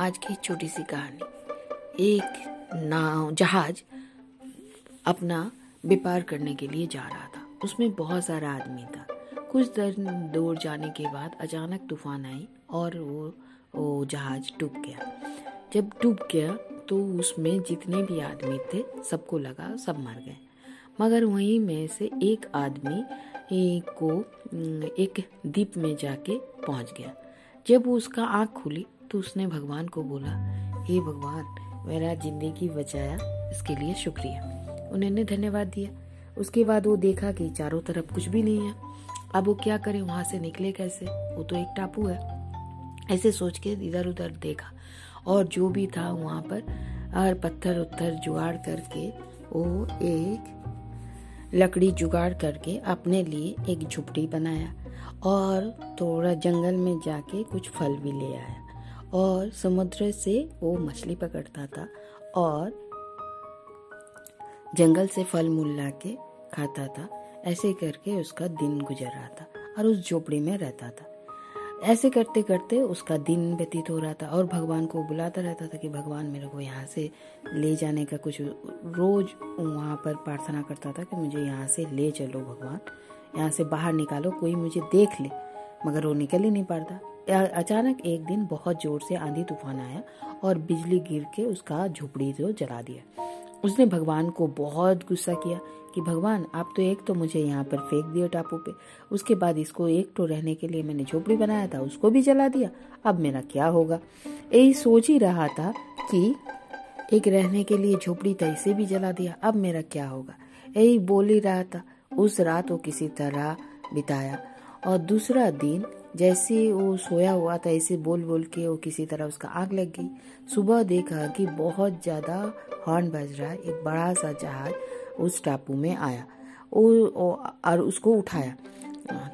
आज की छोटी सी कहानी। एक नाव, जहाज़ अपना व्यापार करने के लिए जा रहा था। उसमें बहुत सारा आदमी था। कुछ देर दूर जाने के बाद अचानक तूफ़ान आई और वो वो जहाज़ डूब गया। जब डूब गया तो उसमें जितने भी आदमी थे, सबको लगा सब मर गए। मगर वहीं में से एक आदमी को, एक द्वीप में जाके पहुँच गया। जब उसका आँख खुली तो उसने भगवान को बोला, हे भगवान, मेरा ज़िंदगी बचाया, इसके लिए शुक्रिया। उन्होंने धन्यवाद दिया। उसके बाद वो देखा कि चारों तरफ़ कुछ भी नहीं है। अब वो क्या करे, वहाँ से निकले कैसे? वो तो एक टापू है। ऐसे सोच के इधर उधर देखा। और जो भी था वहाँ पर, हर पत्थर उत्थर जुगाड़ करके वो एक लकड़ी जुगाड़ करके अपने लिए एक झुपड़ी बनाया। और थोड़ा जंगल में जाके कुछ फल भी ले आया। और समुद्र से वो मछली पकड़ता था और जंगल से फल मूल ला के खाता था। ऐसे करके उसका दिन गुजर रहा था और उस झोपड़ी में रहता था। ऐसे करते करते उसका दिन व्यतीत हो रहा था और भगवान को बुलाता रहता था कि भगवान मेरे को यहाँ से ले जाने का कुछ रोज वहाँ पर प्रार्थना करता था कि मुझे यहाँ से ले चलो भगवान। यहाँ से बाहर निकालो, कोई मुझे देख ले, मगर वो निकल ही नहीं पाता। अचानक एक दिन बहुत ज़ोर से आंधी तूफ़ान आया और बिजली गिर के उसका झोपड़ी जो जला दिया। उसने भगवान को बहुत गुस्सा किया कि, भगवान, आप तो एक तो मुझे यहाँ पर फेंक दिए टापू पे। उसके बाद इसको एक तो रहने के लिए मैंने झोपड़ी बनाया था, उसको भी जला दिया। अब मेरा क्या होगा? यही सोच ही रहा था कि एक रहने के लिए झोपड़ी था इसे भी जला दिया। अब मेरा क्या होगा? यही बोल ही रहा था। उस रात वो किसी तरह बिताया और दूसरा दिन जैसे वो सोया हुआ था, ऐसे बोल बोल के वो किसी तरह उसका आग लग गई। सुबह देखा कि बहुत ज़्यादा हॉर्न बज रहा है, एक बड़ा सा जहाज़ उस टापू में आया। वो और उसको उठाया।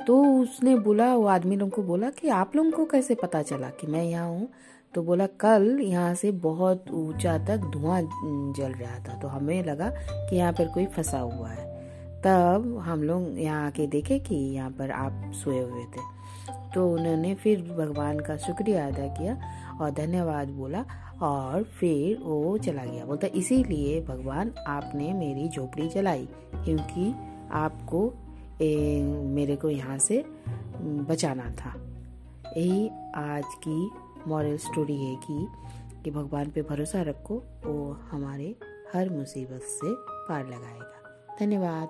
तो उसने बोला, वो आदमी लोगों को बोला कि आप लोगों को कैसे पता चला कि मैं यहाँ हूँ? तो बोला, कल यहाँ से बहुत ऊँचा तक धुआँ जल रहा था तो हमें लगा कि यहाँ पर कोई फंसा हुआ है। तब हम लोग यहाँ आके देखे कि यहाँ पर आप सोए हुए थे। तो उन्होंने फिर भगवान का शुक्रिया अदा किया और धन्यवाद बोला और फिर वो चला गया। बोलता इसीलिए भगवान आपने मेरी झोपड़ी जलाई क्योंकि आपको ए, मेरे को यहाँ से बचाना था। यही आज की मॉरल स्टोरी है कि कि भगवान पे भरोसा रखो वो हमारे हर मुसीबत से पार लगाएगा। धन्यवाद।